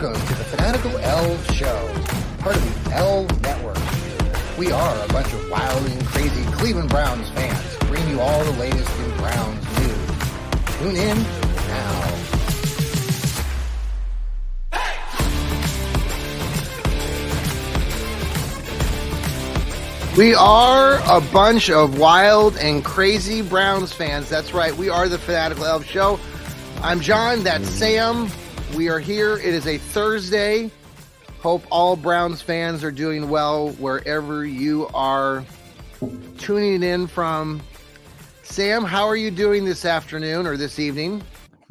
Welcome to the Fanatical Elfz Show, part of the L Network. We are a bunch of wild and crazy Cleveland Browns fans, bringing you all the latest in Browns news. Tune in now. We are a bunch of wild and crazy Browns fans. That's right. We are the Fanatical Elfz Show. I'm John. That's Sam. We are here. It is a Thursday. Hope all Browns fans are doing well wherever you are tuning in from. Sam, how are you doing this afternoon or this evening?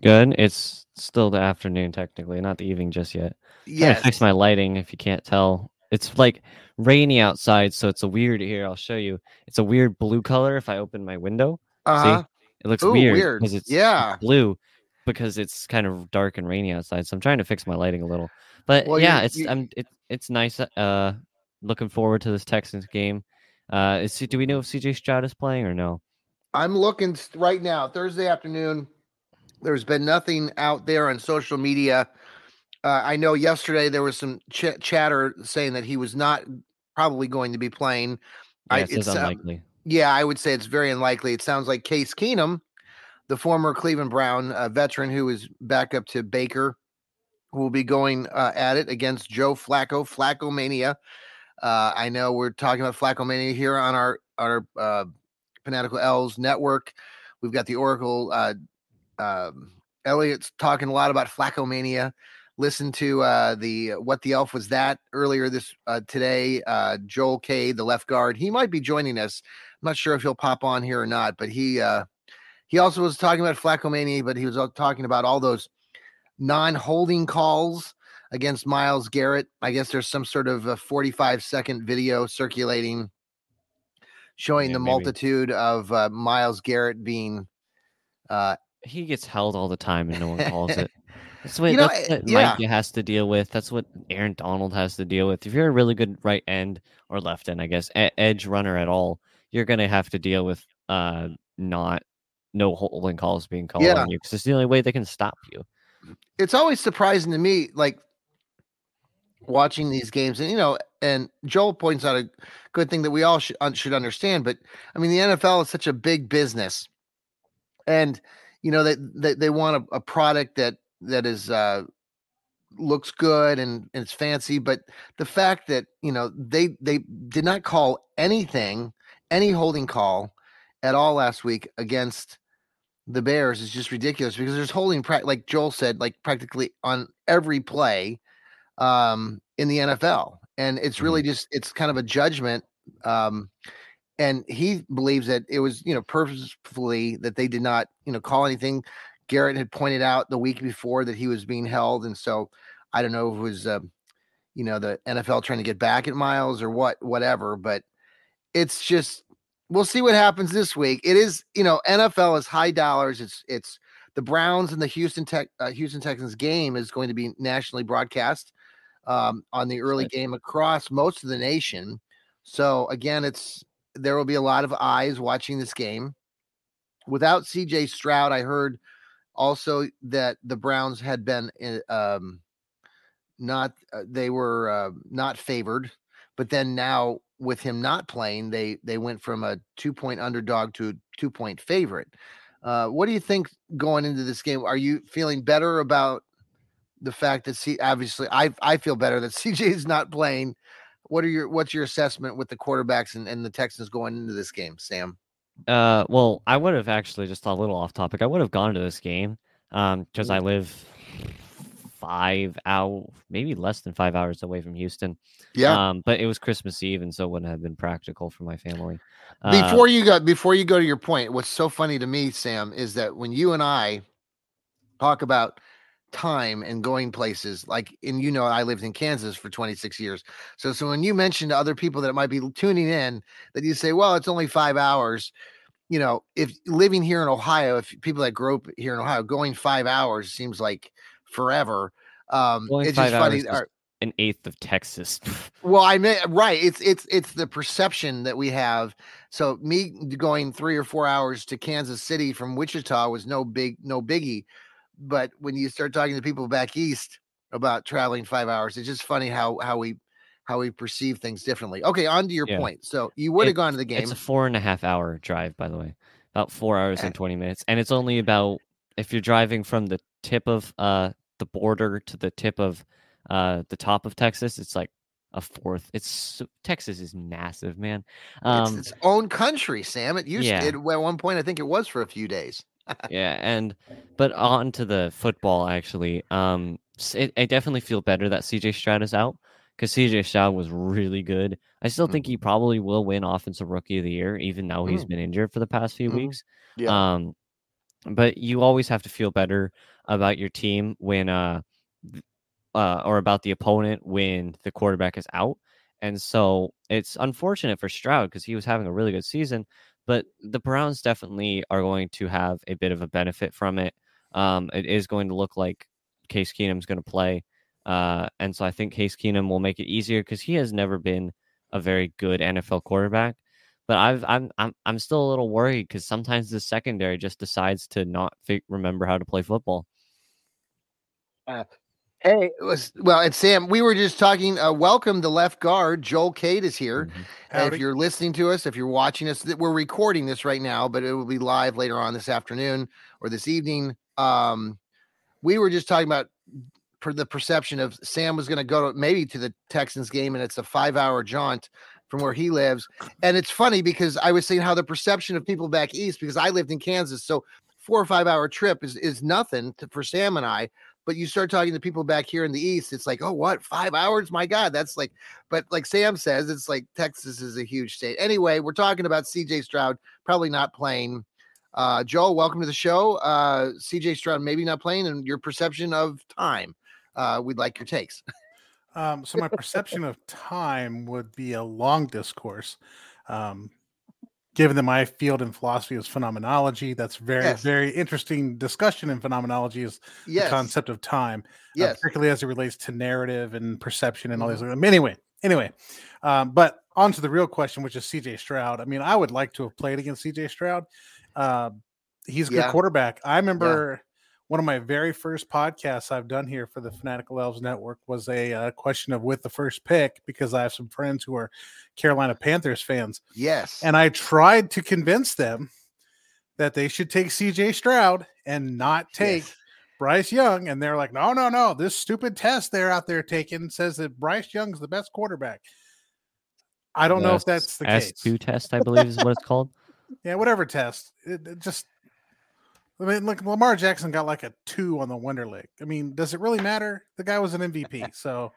Good. It's still the afternoon, technically, not the evening just yet. Yeah. fix my lighting if you can't tell. It's like rainy outside, so it's a weird here. I'll show you. It's a weird blue color if I open my window. Uh-huh. See? It looks Ooh, weird weird. because it's Yeah. blue because it's kind of dark and rainy outside. So I'm trying to fix my lighting a little. But Well, yeah, you- it's you- I'm it, it's nice. Uh, looking forward to this Texans game. Uh, is do we know if CJ Stroud is playing or no? I'm looking right now, Thursday afternoon. There's been nothing out there on social media. Uh, I know yesterday there was some ch- chatter saying that he was not probably going to be playing. Yeah, I, it says it's, uh, unlikely. Yeah, I would say it's very unlikely. It sounds like Case Keenum, the former Cleveland Brown uh, veteran who is back up to Baker, will be going uh, at it against Joe Flacco, Flacco Mania. Uh, I know we're talking about Flacco Mania here on our our uh, Fanatical Elfz network. We've got the Oracle. Uh, um, Elliot's talking a lot about Flacco Mania. Listen to uh, the what the elf was that earlier this today. Joel K, the left guard, he might be joining us. I'm not sure if he'll pop on here or not, but he he also was talking about Flacomania, but he was talking about all those non-holding calls against Myles Garrett. I guess there's some sort of a 45 second video circulating showing Yeah, the maybe. multitude of uh, Myles Garrett being uh, he gets held all the time and no one calls it. That's what, You know, that's eh, what yeah. Mike has to deal with. That's what Aaron Donald has to deal with. If you're a really good right end or left end, I guess, edge runner at all, you're going to have to deal with uh not no holding calls being called Yeah. on you because it's the only way they can stop you. it's always surprising to me, like watching these games, and you know, and Joel points out a good thing that we all should un- should understand. But I mean, the NFL is such a big business, and you know they they, they want a, a product that that is uh, looks good and, and it's fancy, but the fact that you know they they did not call anything, any holding call at all last week against the Bears is just ridiculous because there's holding, prac like Joel said, like practically on every play um, in the NFL, and it's really just it's kind of a judgment. Um, and he believes that it was you know purposefully that they did not you know call anything. Garrett had pointed out the week before that he was being held, and so I don't know if it was uh, you know the NFL trying to get back at Myles or what, whatever. But it's just we'll see what happens this week. It is, you know, NFL is high dollars. It's it's the Browns and the Houston Tech uh, Houston Texans game is going to be nationally broadcast um, on the early game across most of the nation. So again, it's there will be a lot of eyes watching this game. Without CJ Stroud, I heard also that the Browns had been um, not uh, they were uh, not favored, but then now with him not playing, they they went from a two point underdog to a two point favorite. Uh, what do you think going into this game? Are you feeling better about the fact that C obviously I I feel better that CJ is not playing. What are your what's your assessment with the quarterbacks and, and the Texans going into this game, Sam? Uh, well, I would have actually just a little off topic. I would have gone to this game um because I live five hour, maybe less than five hours away from Houston. Yeah. Um, but it was Christmas Eve, and so it wouldn't have been practical for my family. Uh, Before you go, before you go to your point, what's so funny to me, Sam, is that when you and I talk about time and going places, like, and you know, I lived in Kansas for 26 years. So, so when you mention to other people that might be tuning in, that you say, well, it's only five hours. You know, if living here in Ohio, if people that grew up here in Ohio, going five hours seems like forever. Um, it's just funny. our- an eighth of Texas. well, I mean, right. It's it's it's the perception that we have. So me going three or four hours to Kansas City from Wichita was no big no biggie. But when you start talking to people back east about traveling five hours, it's just funny how how we how we perceive things differently. Okay, on to your Yeah. point. So you would have gone to the game. It's a four and a half hour drive, by the way, about four hours and twenty minutes, and it's only about if you're driving from the tip of uh the border to the tip of uh the top of Texas, it's like a fourth. It's Texas is massive, man. it's Um, its own country, Sam. It used yeah. it, at one point. I think it was for a few days. yeah, and but on to the football actually. Um, it, I definitely feel better that CJ Stroud is out because CJ Stroud was really good. I still think he probably will win Offensive Rookie of the Year, even though he's Mhm. been injured for the past few Mhm. weeks. Yeah. Um, but you always have to feel better about your team when uh, uh, or about the opponent when the quarterback is out. And so it's unfortunate for Stroud because he was having a really good season, but the Browns definitely are going to have a bit of a benefit from it. Um, it is going to look like Case Keenum's going to play. Uh, and so I think Case Keenum will make it easier because he has never been a very good NFL quarterback. But I've, I'm I'm I'm still a little worried because sometimes the secondary just decides to not fi- remember how to play football. Hey, it was well, and Sam, we were just talking. Uh, welcome the left guard. Joel Cade is here. Mm-hmm. If you're listening to us, if you're watching us, th- we're recording this right now, but it will be live later on this afternoon or this evening. Um, we were just talking about per the perception of Sam was going to go to maybe to the Texans game, and it's a five hour jaunt from where he lives. And it's funny because I was saying how the perception of people back east, because I lived in Kansas, so four or five hour trip is is nothing to, for Sam and I. But you start talking to people back here in the east, it's like, oh, what five hours? My God, that's like. But like Sam says, it's like Texas is a huge state. Anyway, we're talking about C.J. Stroud probably not playing. Uh, Joel, welcome to the show. Uh, C.J. Stroud maybe not playing, and your perception of time. Uh, we'd like your takes. Um, so my perception of time would be a long discourse. Um, given that my field in philosophy is phenomenology, that's very, Yes. very interesting discussion in phenomenology is Yes. the concept of time, uh, particularly as it relates to narrative and perception and all Mm-hmm. these. other- Anyway, anyway, um, but on to the real question, which is CJ Stroud. I mean, I would like to have played against CJ Stroud. Uh, he's a good quarterback. I remember one of my very first podcasts I've done here for the Fanatical Elfz Network was a uh, question of with the first pick because I have some friends who are Carolina Panthers fans. Yes. And I tried to convince them that they should take CJ Stroud and not take Yes. Bryce Young. And they're like, no, no, no. This stupid test they're out there taking says that Bryce Young's the best quarterback. I don't know if that's the case. S2 test, I believe is what it's called. Yeah, whatever test. It, it just I mean, look, Lamar Jackson got like a two on the Wonderlic. I mean, does it really matter? The guy was an MVP. So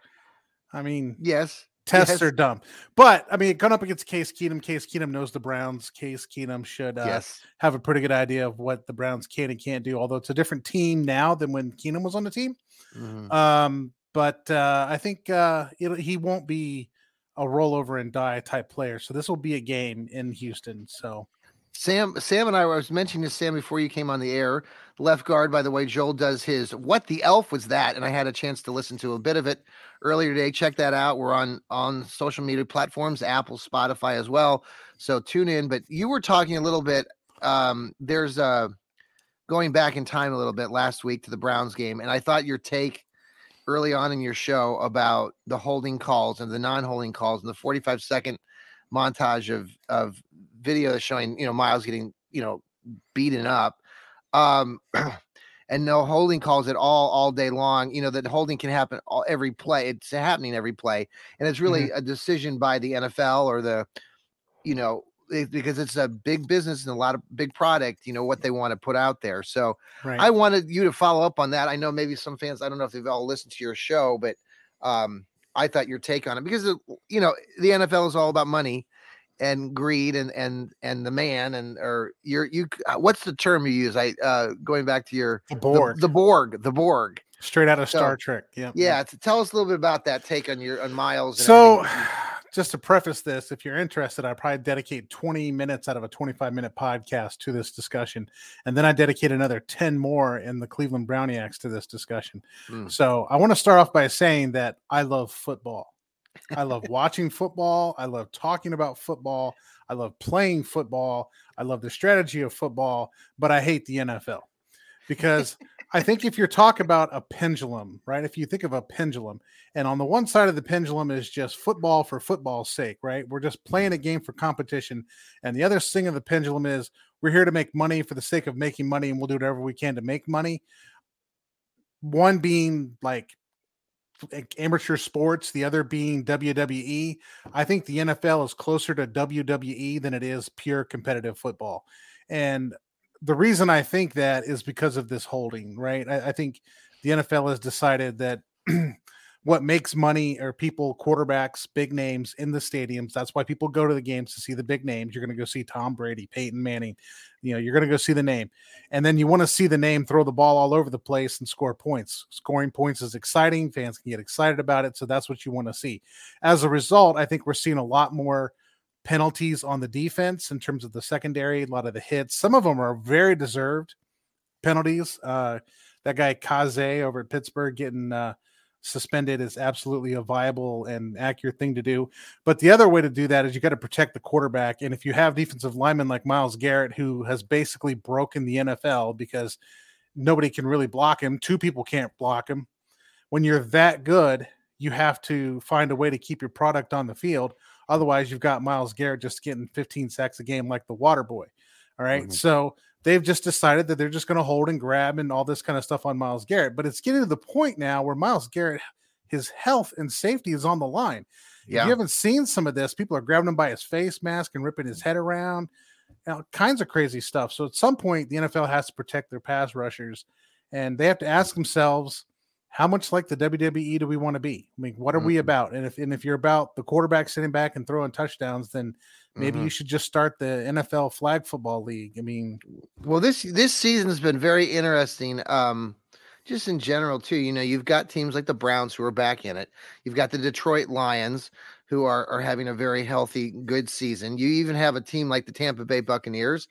I mean, yes. tests yes. are dumb. But I mean, going up against Case Keenum, Case Keenum knows the Browns. Case Keenum should uh, Yes. have a pretty good idea of what the Browns can and can't do. Although it's a different team now than when Keenum was on the team. Mhm. Um, but uh, I think uh, it, he won't be a rollover and die type player. So this will be a game in Houston. So Sam, Sam and I, I was mentioning to Sam before you came on the air. Left guard, by the way, Joel does his "What the Elf Was That," and I had a chance to listen to a bit of it earlier today. Check that out. We're on on social media platforms, Apple, Spotify as well. So tune in. But you were talking a little bit. Um, there's uh going back in time a little bit last week to the Browns game, and I thought your take early on in your show about the holding calls and the non-holding calls and the 45 second montage of of video showing you know Myles getting you know beaten up, um, and no holding calls at all all day long. You know that holding can happen all, every play. It's happening every play, and it's really mm-hmm. a decision by the NFL or the you know because it's a big business and a lot of big product, you know, what they want to put out there. So right. I wanted you to follow up on that. I know maybe some fans, I don't know if they've all listened to your show, but um, I thought your take on it because, you know, the NFL is all about money and greed and and and the man and or you're you uh, what's the term you use? I uh going back to your the borg. the, the borg the borg. Straight out of so, star trek yeah yeah. to tell us a little bit about that take on your on Myles so just to preface this if you're interested i probably dedicate 20 minutes out of a 25 minute podcast to this discussion and then i dedicate another 10 more in the cleveland browniacs to this discussion. Mm. so i want to start off by saying that i love football I love watching football. I love talking about football. I love playing football. I love the strategy of football, but I hate the NFL because I think if you're talking about a pendulum, right? If you think of a pendulum, and on the one side of the pendulum is just football for football's sake, right? We're just playing a game for competition. And the other thing of the pendulum is we're here to make money for the sake of making money, and we'll do whatever we can to make money. One being like Eh, amateur sports, the other being WWE. I think the NFL is closer to WWE than it is pure competitive football. And the reason I think that is because of this holding, right? I, I think the NFL has decided that what makes money are people, quarterbacks, big names in the stadiums. That's why people go to the games to see the big names. You're going to go see Tom Brady, Peyton Manning. You know, you're going to go see the name. And then you want to see the name throw the ball all over the place and score points. Scoring points is exciting. Fans can get excited about it. So that's what you want to see. As a result, I think we're seeing a lot more penalties on the defense in terms of the secondary, a lot of the hits. Some of them are very deserved penalties. Uh, that guy Kazee over at Pittsburgh getting uh, suspended is absolutely a viable and accurate thing to do. But the other way to do that is you got to protect the quarterback. And if you have defensive linemen like Myles Garrett, who has basically broken the NFL because nobody can really block him, two people can't block him. When you're that good, you have to find a way to keep your product on the field. Otherwise, you've got Myles Garrett just getting 15 sacks a game like the water boy. All right? mm-hmm. So they've just decided that they're just going to hold and grab and all this kind of stuff on Myles Garrett. But it's getting to the point now where Myles Garrett, his health and safety is on the line. Yeah. If you haven't seen some of this, people are grabbing him by his face mask and ripping his head around, know, kinds of crazy stuff. So at some point, the NFL has to protect their pass rushers, and they have to ask themselves, how much like the WWE do we want to be? I mean, what are mm-hmm. we about? And if and if you're about the quarterback sitting back and throwing touchdowns, then maybe mm-hmm. you should just start the NFL flag football league. I mean, well, this this season has been very interesting. Um, just in general, too. You know, you've got teams like the Browns who are back in it. You've got the Detroit Lions who are are having a very healthy, good season. You even have a team like the Tampa Bay Buccaneers.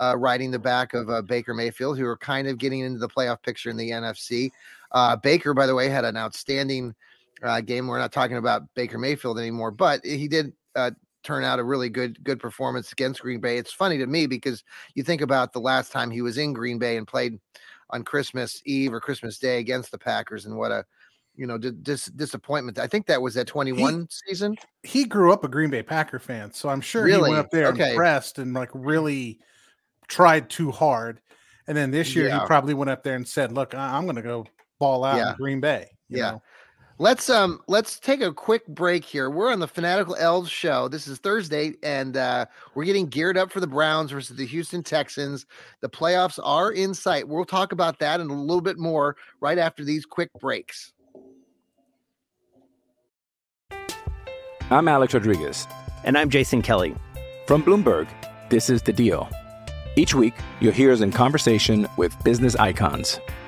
Uh, riding the back of uh, Baker Mayfield, who are kind of getting into the playoff picture in the NFC. Uh, Baker, by the way, had an outstanding uh, game. We're not talking about Baker Mayfield anymore, but he did uh, turn out a really good good performance against Green Bay. It's funny to me because you think about the last time he was in Green Bay and played on Christmas Eve or Christmas Day against the Packers, and what a you know dis- disappointment. I think that was that 21 he, season. He grew up a Green Bay Packer fan, so I'm sure really? he went up there okay. impressed and like really tried too hard. And then this year yeah. he probably went up there and said, "Look, I'm going to go ball out yeah. in Green Bay. yeah. Know? Let's um let's take a quick break here. We're on the Fanatical Elfz show. This is Thursday, and uh, we're getting geared up for the Browns versus the Houston Texans. The playoffs are in sight. We'll talk about that and a little bit more right after these quick breaks. I'm Alex Rodriguez. And I'm Jason Kelly. From Bloomberg, this is The Deal. Each week, you'll hear us in conversation with business icons.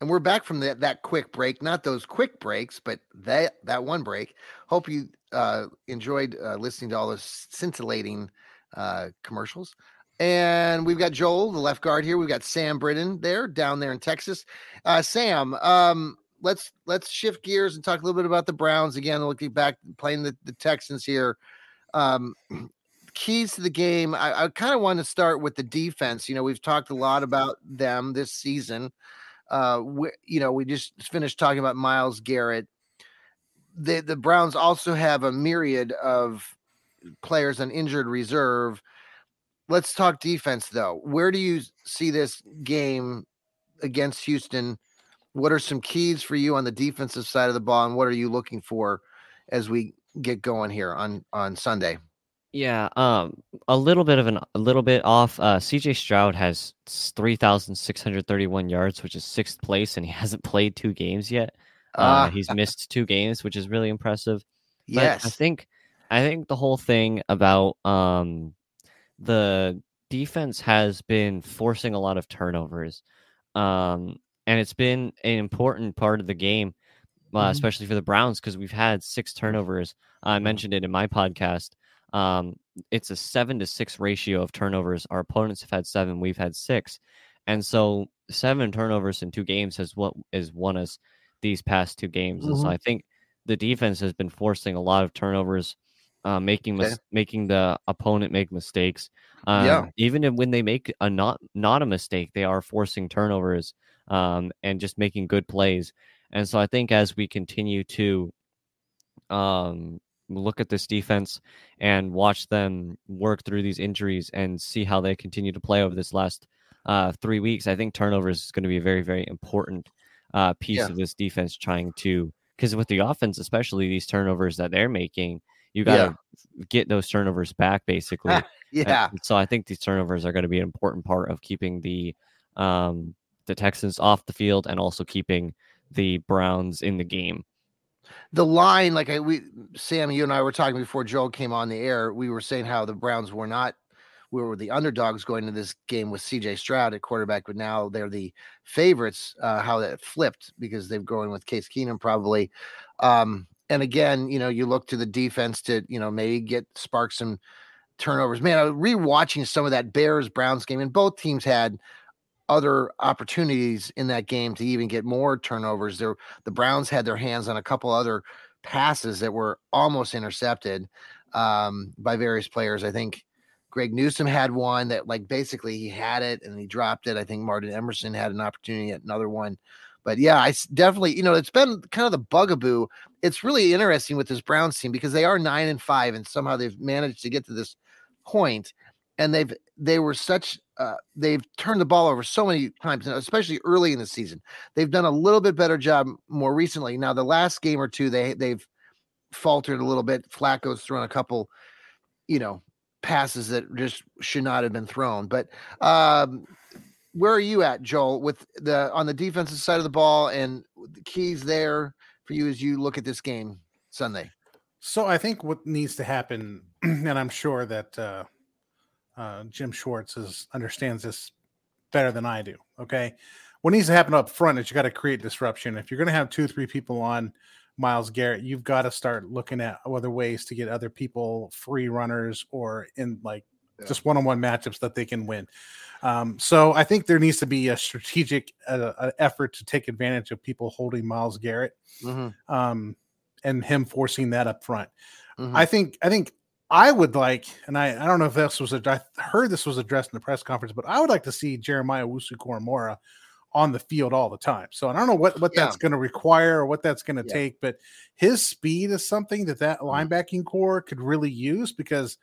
And we're back from that that quick break. Not those quick breaks, but that that one break. Hope you uh, enjoyed uh, listening to all those scintillating uh, commercials. And we've got Joel, the left guard here. We've got Sam Britton there, down there in Texas. Uh, Sam, um, let's let's shift gears and talk a little bit about the Browns again. Looking back, playing the, the Texans here. Um, keys to the game. I, I kind of want to start with the defense. You know, we've talked a lot about them this season. Uh, we, you know, we just finished talking about Myles Garrett. The the Browns also have a myriad of players on injured reserve. Let's talk defense though. Where do you see this game against Houston? What are some keys for you on the defensive side of the ball, and what are you looking for as we get going here on on Sunday? Yeah, um, a little bit of an a little bit off. Uh, C.J. Stroud has three thousand six hundred thirty-one yards, which is sixth place, and he hasn't played two games yet. Uh, Ah. he's missed two games, which is really impressive. But I think I think the whole thing about um the defense has been forcing a lot of turnovers. Um and it's been an important part of the game, uh, Mhm. especially for the Browns because we've had six turnovers. I mentioned it in my podcast. Um it's a 7 to 6 ratio of turnovers. Our opponents have had 7, we've had 6. And so 7 turnovers in two games has what is won us these past two games. And so Mhm. I think the defense has been forcing a lot of turnovers, uh, making mis- Okay. making the opponent make mistakes. Um, Yeah. Even if, when they make a not not a mistake, they are forcing turnovers um, and just making good plays. And so I think as we continue to um, look at this defense and watch them work through these injuries and see how they continue to play over this last uh, three weeks, I think turnovers is going to be a very very important uh, piece Yeah. of this defense trying to because with the offense, especially these turnovers that they're making, you got to get those turnovers back basically. And yeah. so I think these turnovers are going to be an important part of keeping the um, the Texans off the field and also keeping the Browns in the game. The line, like I, we, Sam, you and I were talking before Joel came on the air. We were saying how the Browns were not, we were the underdogs going into this game with CJ Stroud at quarterback, but now they're the favorites. Uh, how that flipped because they've going with Case Keenum probably. Um, and again, you know, you look to the defense to, you know, maybe get spark some turnovers. Man, I was rewatching some of that Bears Browns game, and both teams had other opportunities in that game to even get more turnovers. There, the Browns had their hands on a couple other passes that were almost intercepted um, by various players. I think Greg Newsome had one that, like, basically he had it and he dropped it. I think Martin Emerson had an opportunity at another one. But yeah, I definitely, you know, it's been kind of the bugaboo. It's really interesting with this Browns team because they are nine and five, and somehow they've managed to get to this point and they've they were such uh, they've turned the ball over so many times, especially early in the season. They've done a little bit better job more recently. Now, the last game or two, they they've faltered a little bit. Flacco's thrown a couple, you know, passes that just should not have been thrown. But um, where are you at, Joel, with the on the defensive side of the ball and the keys there for you as you look at this game Sunday? So I think what needs to happen, and I'm sure that uh, uh, Jim Schwartz is understands this better than I do. Okay, what needs to happen up front is you got to create disruption. If you're going to have two three people on Myles Garrett, you've got to start looking at other ways to get other people free runners or in like just one-on-one matchups that they can win. Um, so I think there needs to be a strategic uh, effort to take advantage of people holding Myles Garrett Mm-hmm. um, and him forcing that up front. Mhm. I think I think I would like, and I, I don't know if this was a, I heard this was addressed in the press conference, but I would like to see Jeremiah Owusu-Koramoah on the field all the time. So I don't know what what that's going to require or what that's going to Yeah. take, but his speed is something that that Mhm. linebacking corps could really use because.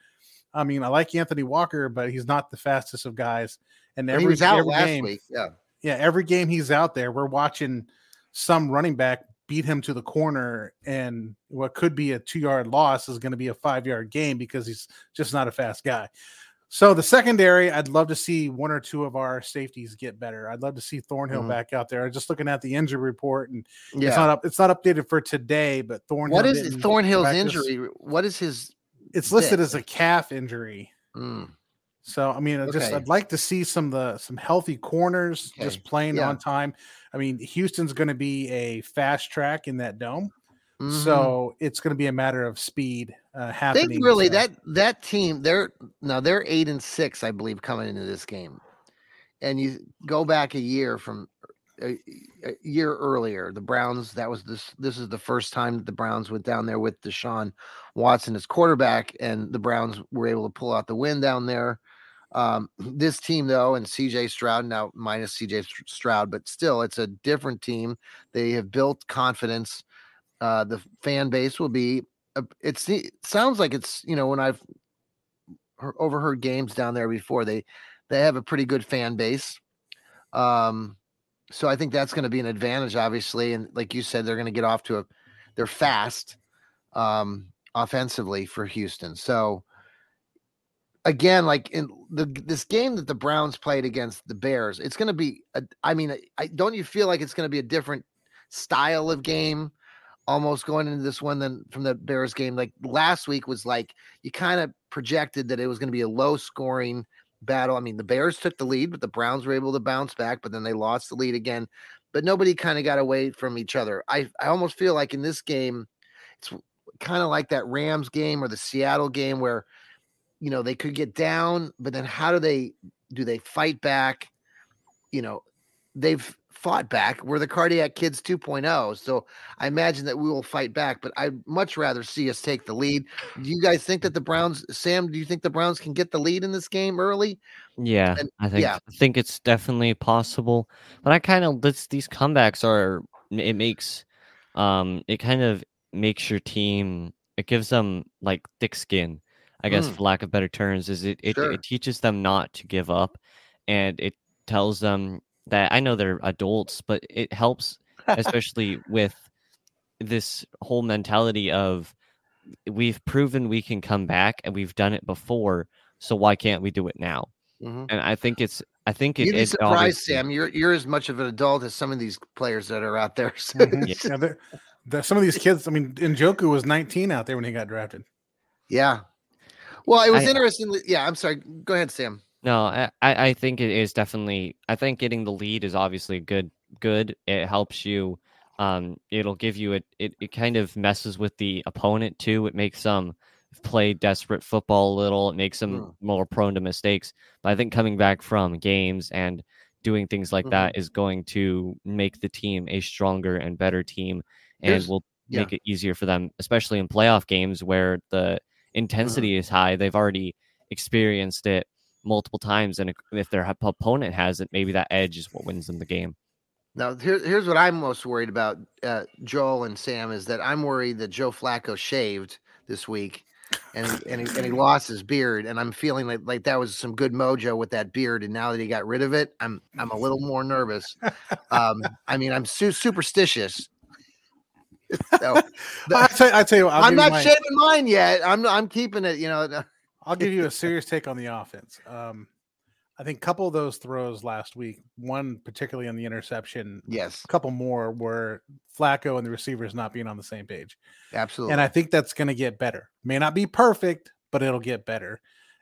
I mean, I like Anthony Walker, but he's not the fastest of guys. And every, he was out every last game, week. Yeah. yeah, every game he's out there, we're watching some running back beat him to the corner, and what could be a two yard loss is going to be a five yard game because he's just not a fast guy. So the secondary, I'd love to see one or two of our safeties get better. I'd love to see Thornhill Mhm. back out there. I'm just looking at the injury report, and it's not up. It's not updated for today, but Thornhill. What is Thornhill's practice. injury? What is his? It's listed as a calf injury. Mm, So I mean, I just Okay. I'd like to see some the some healthy corners just playing Yeah. on time. I mean, Houston's going to be a fast track in that dome, mhm. so it's going to be a matter of speed uh, they happening. really that that team. They're now they're eight and six, I believe, coming into this game. And you go back a year from a, a year earlier, the Browns. That was this. This is the first time that the Browns went down there with Deshaun Watson as quarterback, and the Browns were able to pull out the win down there. Um, this team, though, and CJ Stroud now minus CJ Stroud, but still, it's a different team. They have built confidence. Uh, the fan base will be. Uh, it sounds like it's you know when I've overheard games down there before they they have a pretty good fan base. Um, so I think that's going to be an advantage, obviously, and like you said, they're going to get off to a they're fast um, offensively for Houston. So again, like in the this game that the Browns played against the Bears, it's going to be. A, I mean, I, don't you feel like it's going to be a different style of game, almost going into this one than from the Bears game? Like last week was like you kind of projected that it was going to be a low scoring battle. I mean, the Bears took the lead, but the Browns were able to bounce back, but then they lost the lead again. But nobody kind of got away from each other. I I almost feel like in this game, it's kind of like that Rams game or the Seattle game where you know they could get down but then how do they do they fight back you know they've fought back we're the cardiac kids 2.0 so i imagine that we will fight back but i'd much rather see us take the lead do you guys think that the browns sam do you think the browns can get the lead in this game early Yeah, And- I think yeah. I think it's definitely possible. But I kind of this these comebacks are it makes um it kind of makes your team it gives them like thick skin. I guess Mm. for lack of better terms is it it, Sure. it teaches them not to give up and it tells them that I know they're adults, but it helps especially with this whole mentality of we've proven we can come back and we've done it before, so why can't we do it now? Mhm. And I think it's I think it, you'd be it surprised obviously- sam you're you're as much of an adult as some of these players that are out there so Mhm. it's- Yeah, they're- the- some of these kids. I mean, Njoku was 19 out there when he got drafted. yeah well it was I- interesting yeah i'm sorry go ahead sam No, I, I think it is definitely. I think getting the lead is obviously good. Good. It helps you. Um, it'll give you it. It it kind of messes with the opponent too. It makes them play desperate football a little. It makes them Mm. more prone to mistakes. But I think coming back from games and doing things like Mhm. that is going to make the team a stronger and better team, and will yeah. make it easier for them, especially in playoff games where the intensity is high. They've already experienced it multiple times, and if- their opponent has it, maybe that edge is what wins them the game. Now, here, here's what I'm most worried about, uh, Joel and Sam, is that I'm worried that Joe Flacco shaved this week, and he- and he, and he lost his beard, and I'm feeling like like that was some good mojo with that beard, and now that he got rid of it, I'm I'm a little more nervous. Um, I mean, I'm su- superstitious. So, I tell, I tell you, what, I'll I'm not my- shaving mine yet. I'm I'm keeping it. You know, I'll give you a serious take on the offense. Um, I think a couple of those throws last week, one particularly on the interception, yes, a couple more were Flacco and the receivers not being on the same page. absolutely. And I think that's going to get better. May not be perfect, but it'll get better.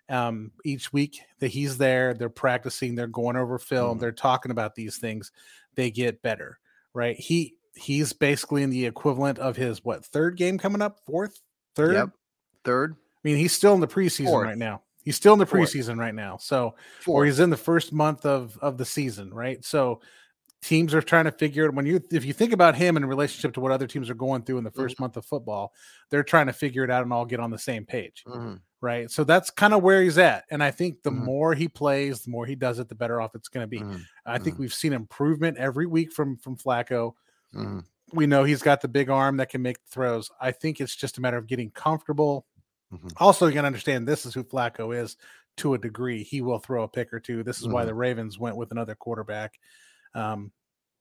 Um, each week that he's there, they're practicing, they're going over film, Mhm. they're talking about these things, they get better, right? He he's basically in the equivalent of his what third game coming up, fourth, third. Yep. Third, I mean, he's still in the preseason Fourth. right now. He's still in the Fourth. preseason right now. So, or he's in the first month of of the season, right? So, teams are trying to figure it when you if you think about him in relationship to what other teams are going through in the 1st month of football, they're trying to figure it out and all get on the same page, Mhm. right? So that's kind of where he's at. And I think the Mhm. more he plays, the more he does it, the better off it's going to be. Mhm. I think Mhm. we've seen improvement every week from from Flacco. Mhm. We know he's got the big arm that can make throws. I think it's just a matter of getting comfortable. Mhm. Also, you got to understand this is who Flacco is to a degree. He will throw a pick or two. This is why Mhm. the Ravens went with another quarterback. Um,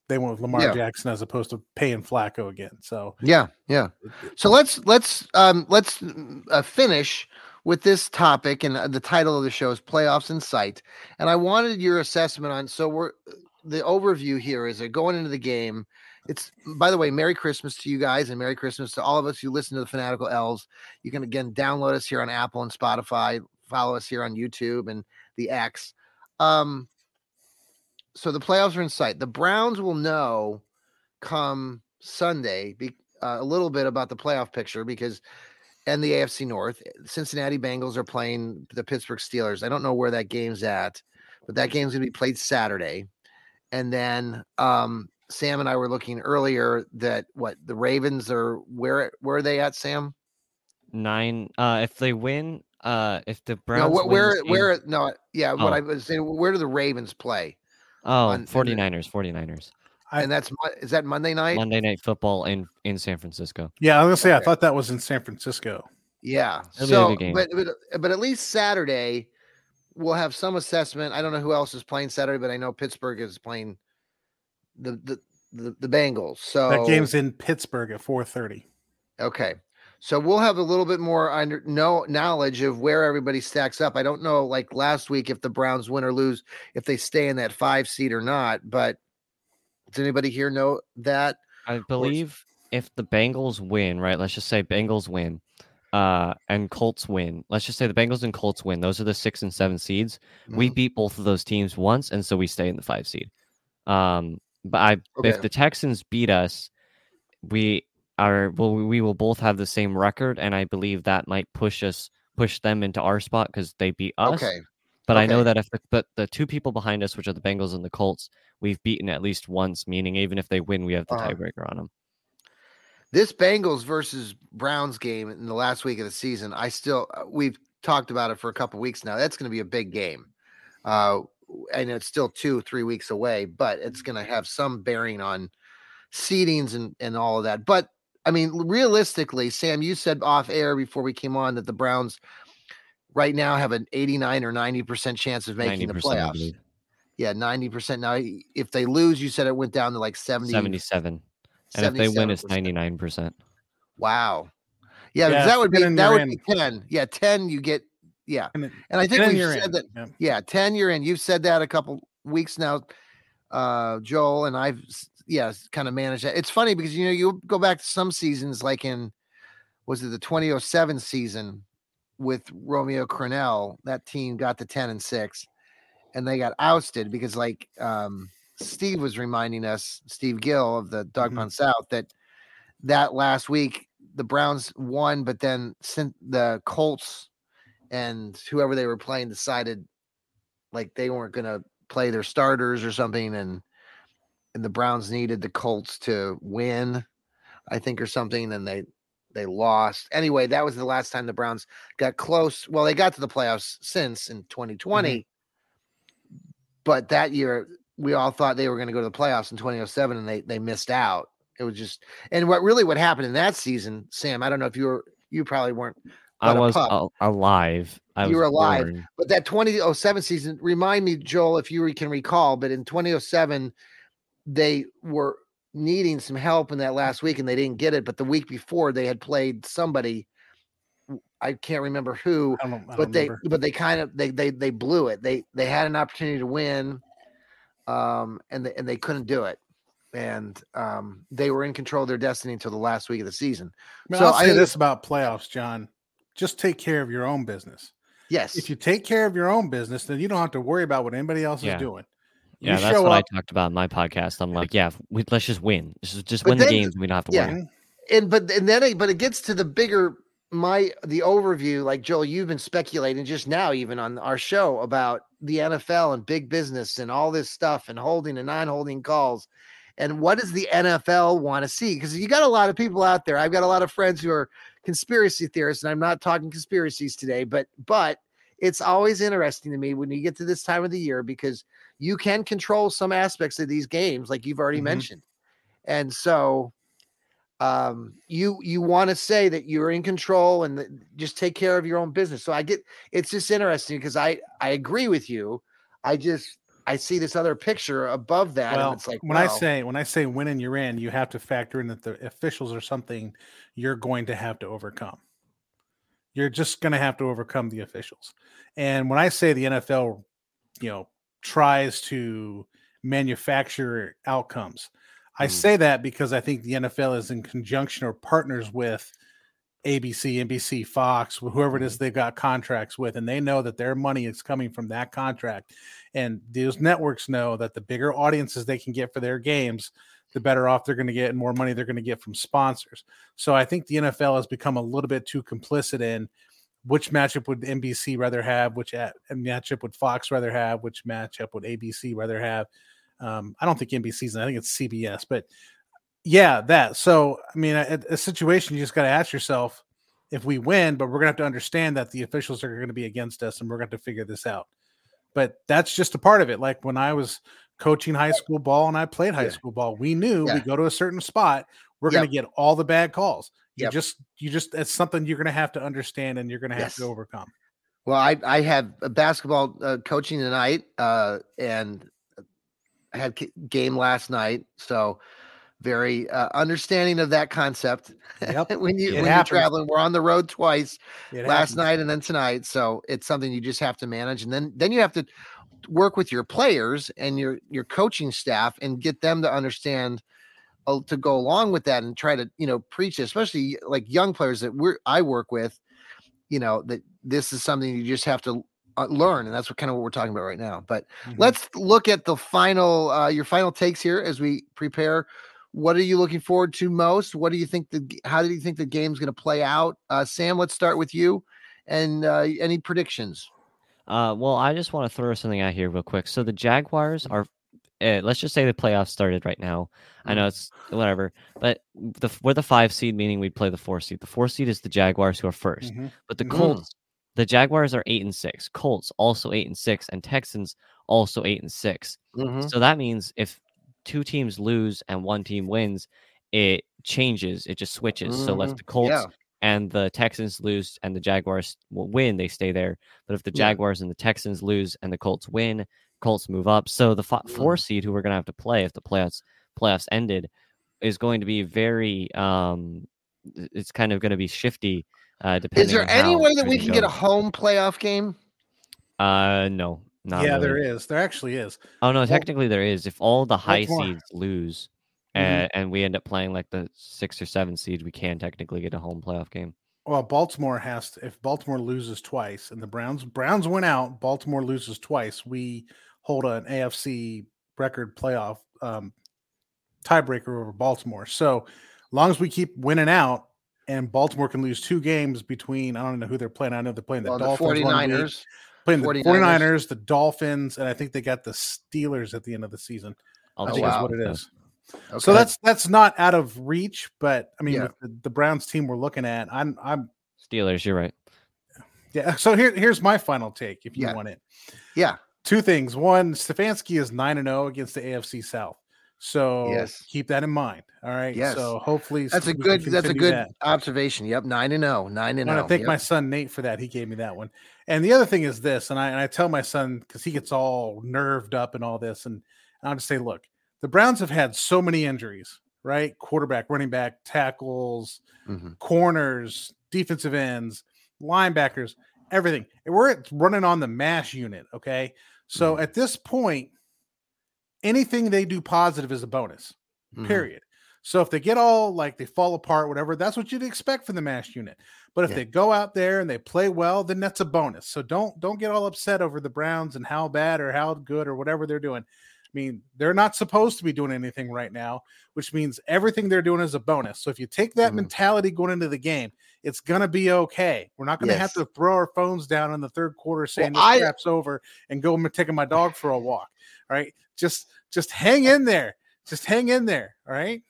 they went with Lamar Yeah. Jackson as opposed to paying Flacco again. So Yeah, yeah. So let's let's um let's mm, uh, finish with this topic, and uh, the title of the show is "Playoffs in Sight." And I wanted your assessment on. So we're the overview here is that going into the game. It's by the way, Merry Christmas to you guys, and Merry Christmas to all of us who listen to the Fanatical Elfz. You can again download us here on Apple and Spotify. Follow us here on YouTube and the X. Um, so the playoffs are in sight. The Browns will know come Sunday be, uh, a little bit about the playoff picture because and the AFC North. Cincinnati Bengals are playing the Pittsburgh Steelers. I don't know where that game's at, but that game's going to be played Saturday. And then um, Sam and I were looking earlier that what the Ravens are where where are they at, Sam? Nine. Uh, if they win, uh, if the Browns no, where win where, game- where no yeah, Oh. what I was saying, where do the Ravens play? oh on- 49ers, 49ers. I- and that's Mo- is that Monday night? Monday Night Football in in San Francisco. Yeah, I was gonna say I thought that was in San Francisco. Yeah. It'll So, but, but but at least Saturday, we'll have some assessment. I don't know who else is playing Saturday, but I know Pittsburgh is playing the the the, the Bengals. So That game's in Pittsburgh at 4:30. okay. So we'll have a little bit more under no knowledge of where everybody stacks up. I don't know, like last week, if the Browns win or lose, if they stay in that five seed or not. But does anybody here know that? I believe if the Bengals win, right? Let's just say Bengals win, uh, and Colts win. Let's just say the Bengals and Colts win. Those are the six and seven seeds. We Mhm. beat both of those teams once, and so we stay in the five seed. Um, but I, Okay. if the Texans beat us, we are well, we will both have the same record, and I believe that might push us, push them into our spot because they beat us. Okay. But I know that if the, but the two people behind us, which are the Bengals and the Colts, we've beaten at least once. Meaning, even if they win, we have the Uh-huh. tiebreaker on them. this Bengals versus Browns game in the last week of the season, I still uh, we've talked about it for a couple weeks now. That's going to be a big game. Uh and it's still 2 3 weeks away, but it's mm-hmm. going to have some bearing on seedings and and all of that. But I mean, realistically, Sam, you said off air before we came on that the Browns right now have an 89 or 90% chance of making the playoffs. Yeah, 90%. Now if they lose, you said it went down to like 70 77. And if they win, it's 99%. Wow. Yeah, Yeah, that would be that you're would be 10. Yeah, 10 you get yeah. And it- And I think we've said in. that Yeah. yeah, 10 you're in. You've said that a couple weeks now, uh, Joel, and I've yeah, kind of managed that. It's funny because you know, you go back to some seasons like in was it the 2007 season with Romeo Crennel, that team got to 10 and 6 and they got ousted because like um Steve was reminding us, Steve Gill of the Dog. Pound South, that that last week the Browns won, but then sent the Colts and whoever they were playing decided like they weren't going to play their starters or something, and and the Browns needed the Colts to win, I think, or something, and they they lost. Anyway, that was the last time the Browns got close. Well, they got to the playoffs since in mm-hmm. 2020, but that year we all thought they were going to go to the playoffs in 2007, and they they missed out. It was just, and what really what happened in that season, Sam? I don't know if you were you probably weren't. I was pup. al- alive. I You was were alive. born. But that 2007 season, remind me, Joel, if you can recall, but in 2007, they were needing some help in that last week and they didn't get it. But the week before, they had played somebody. I can't remember who, I don't, I don't but they remember. but they kind of they they they blew it. They they had an opportunity to win, um, and they, and they couldn't do it. And um, they were in control of their destiny until the last week of the season. I mean, so I'll say I- this about playoffs, John. Just take care of your own business. Yes, If you take care of your own business, then you don't have to worry about what anybody else Yeah. is doing. Yeah, you that's what up, I talked about in my podcast. I'm like, yeah, we, let's just win. Just, just But win the games. We don't have to yeah. worry. Mm-hmm. and but and then it, but it gets to the bigger my the overview like joel you've been speculating just now even on our show about the nfl and big business and all this stuff and holding and non-holding calls and what does the nfl want to see because you got a lot of people out there i've got a lot of friends who are conspiracy theorists and i'm not talking conspiracies today but but it's always interesting to me when you get to this time of the year because you can control some aspects of these games like you've already Mhm. mentioned. And so um you you want to say that you're in control and that- just take care of your own business. So i get it's just interesting because i i agree with you. I just i see this other picture above that well, and it's like when I say when I say win and you're in, you have to factor in that the officials are something you're going to have to overcome. You're just going to have to overcome the officials. And when I say the NFL, you know, tries to manufacture outcomes, I Mm. say that because I think the NFL is in conjunction or partners with ABC, NBC, Fox, whoever it is they've got contracts with, and they know that their money is coming from that contract. And those networks know that the bigger audiences they can get for their games, the better off they're going to get and more money they're going to get from sponsors. So I think the NFL has become a little bit too complicit in which matchup would NBC rather have, which at, matchup would Fox rather have, which matchup would ABC rather have. Um, I don't think NBC's, I think it's CBS, but yeah, that. So, I mean, a, a situation you just got to ask yourself if we win, but we're going to have to understand that the officials are going to be against us and we're going to have to figure this out. But that's just a part of it. Like when I was coaching high school ball and I played high Yeah. school ball, we knew Yeah. we go to a certain spot, we're Yep. going to get all the bad calls. You Yep. just, you just, it's something you're going to have to understand and you're going to have Yes. to overcome. Well, I I have a basketball uh, coaching tonight, uh, and I had k- game last night, so very uh, understanding of that concept. Yep. when you It when happens. you're traveling, we're on the road twice It last happens. night and then tonight, so it's something you just have to manage, and then then you have to work with your players and your your coaching staff and get them to understand uh, to go along with that and try to you know preach it, especially like young players that we're I work with you know that this is something you just have to uh, learn and that's what kind of what we're talking about right now but Mhm. let's look at the final uh your final takes here as we prepare what are you looking forward to most what do you think the how do you think the game's going to play out uh sam let's start with you and uh any predictions Uh, well, I just want to throw something out here real quick. So the Jaguars are, uh, let's just say the playoffs started right now. I know it's whatever, but the we're the five seed, meaning we play the four seed. The four seed is the Jaguars who are 1st Mhm. but the Mm. Colts, the Jaguars are eight and six, Colts also eight and six, and Texans also eight and 6 Mhm. So that means if two teams lose and one team wins, it changes. It just switches. So if Mhm. the Colts Yeah. and the Texans lose and the Jaguars will win, they stay there. But if the Yeah. Jaguars and the Texans lose and the Colts win, Colts move up. So the fi- four Mm. seed who we're gonna have to play if the playoffs playoffs ended is going to be very um it's kind of going to be shifty uh depending is there any way that we can get a home playoff game uh no not yeah, really. there is. There actually is. oh no Well- technically there is if all the high seeds lose Mhm. uh, and we end up playing like the six or seven seed we can technically get a home playoff game Well, Baltimore has to. If Baltimore loses twice, and the Browns Browns went out, Baltimore loses twice. We hold an AFC record playoff um, tiebreaker over Baltimore. So, long as we keep winning out, and Baltimore can lose two games between, I don't know who they're playing. I know they're playing the well, the Dolphins. one 49ers playing the 49ers. 49ers, the Dolphins, and I think they got the Steelers at the end of the season. I'll I Oh, think take is wow. what it that. is. okay. So that's that's not out of reach, but I mean, Yeah. with the, the Browns team we're looking at, I'm I'm steelers you're right Yeah. So here, here's my final take. If you Yeah. want it, yeah two things. One, Stefanski is nine and zero against the AFC South. So Yes. keep that in mind. All right. Yes. So hopefully that's a good that's a good that. observation yep 9 and 0 9 and I 0 want to thank yep. my son Nate for that. He gave me that one. And the other thing is this, and I and I tell my son because he gets all nerved up and all this, and I'll just say, look, the Browns have had so many injuries, right? Quarterback, running back, tackles, Mhm. corners, defensive ends, linebackers, everything. And we're running on the mash unit. Okay. So Mm-hmm. at this point, anything they do positive is a bonus, Mhm. period. So if they get all like they fall apart, whatever, that's what you'd expect from the mash unit. But if Yeah. they go out there and they play well, then that's a bonus. So don't don't get all upset over the Browns and how bad or how good or whatever they're doing. I mean, they're not supposed to be doing anything right now, which means everything they're doing is a bonus. So if you take that Mhm. mentality going into the game, it's gonna be okay. We're not gonna have to throw our phones down in the third quarter saying this crap's over and go taking my dog for a walk. All right. Just just hang in there. Just hang in there. All right.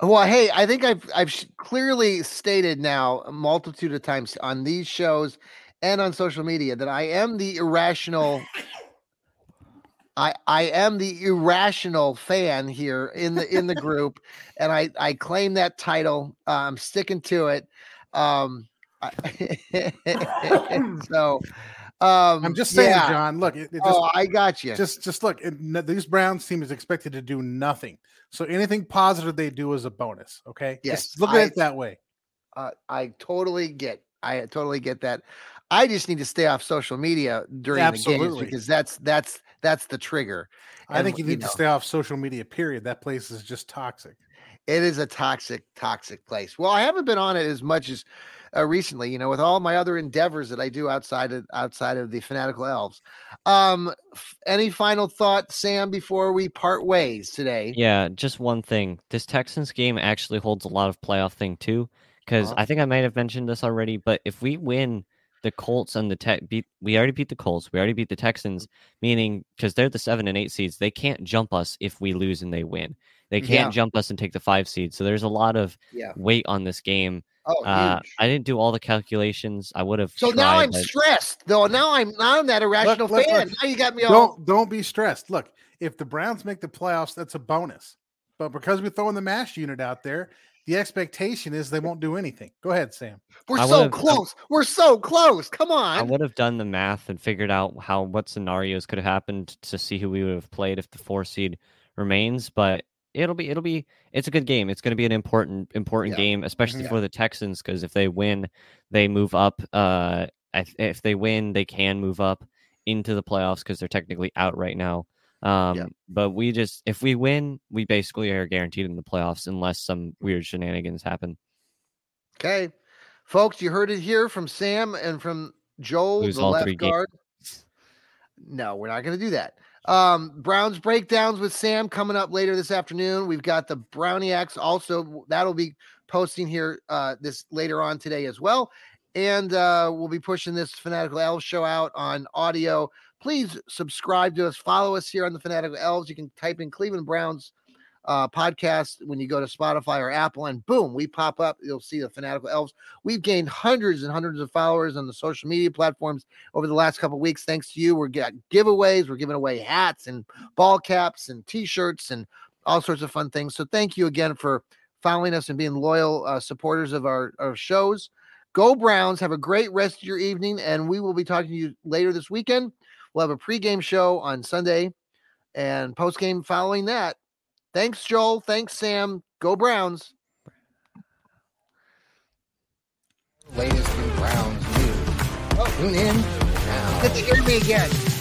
Well, hey, I think I've I've clearly stated now a multitude of times on these shows and on social media that I am the irrational. I I am the irrational fan here in the in the group, and I I claim that title. Uh, I'm sticking to it. Um, I- so um, I'm just saying, yeah. John. Look, it, it just, oh, I got you. just just look. It, these Browns team is expected to do nothing. So anything positive they do is a bonus. Okay. Yes, Just look I- at it that way. uh, I totally get I totally get that. I just need to stay off social media during the games because that's that's that's the trigger. I think you need to know, stay off social media. Period. That place is just toxic. It is a toxic, toxic place. Well, I haven't been on it as much as uh, recently, you know, with all my other endeavors that I do outside of outside of the Fanatical Elfz. Um, f- any final thought, Sam, before we part ways today? Yeah, just one thing. This Texans game actually holds a lot of playoff thing too, because Uh-huh. I think I might have mentioned this already. But if we win the Colts and the Tech beat, we already beat the Colts. We already beat the Texans, meaning because they're the seven and eight seeds, they can't jump us if we lose and they win. They can't Yeah. jump us and take the five seed. So there's a lot of Yeah. weight on this game. Oh, Uh, huge. I didn't do all the calculations. I would have. So now I'm but- stressed, though. Now I'm now I'm that irrational look, fan. look. Now you got me all. Don't don't be stressed. Look, if the Browns make the playoffs, that's a bonus. But because we're throwing the mash unit out there, the expectation is they won't do anything. Go ahead, Sam. We're I so would've- I- close. We're so close. Come on. I would have done the math and figured out how what scenarios could have happened to see who we would have played if the four seed remains. But it'll be it'll be it's a good game. It's going to be an important important Yeah. game, especially Yeah. for the Texans because if they win, they move up. Uh, I th- if they win, they can move up into the playoffs because they're technically out right now. Um, but we just if we win, we basically are guaranteed in the playoffs unless some weird shenanigans happen. Okay, folks, you heard it here from Sam and from Joel, Lose the left three games. guard. No, we're not going to do that. Um, Browns breakdowns with Sam coming up later this afternoon. We've got the Browniacs also that'll be posting here uh, this later on today as well. And uh, we'll be pushing this Fanatical Elfz show out on audio. Please subscribe to us, follow us here on the Fanatical Elfz. You can type in Cleveland Browns uh, podcast when you go to Spotify or Apple, and boom, we pop up. You'll see the Fanatical Elfz. We've gained hundreds and hundreds of followers on the social media platforms over the last couple weeks. Thanks to you, we're getting giveaways. We're giving away hats and ball caps and T-shirts and all sorts of fun things. So thank you again for following us and being loyal uh, supporters of our, our shows. Go Browns! Have a great rest of your evening, and we will be talking to you later this weekend. We'll have a pregame show on Sunday and postgame following that. Thanks, Joel. Thanks, Sam. Go Browns. Latest in Browns news. Oh. Tune in now. Get to hear me again.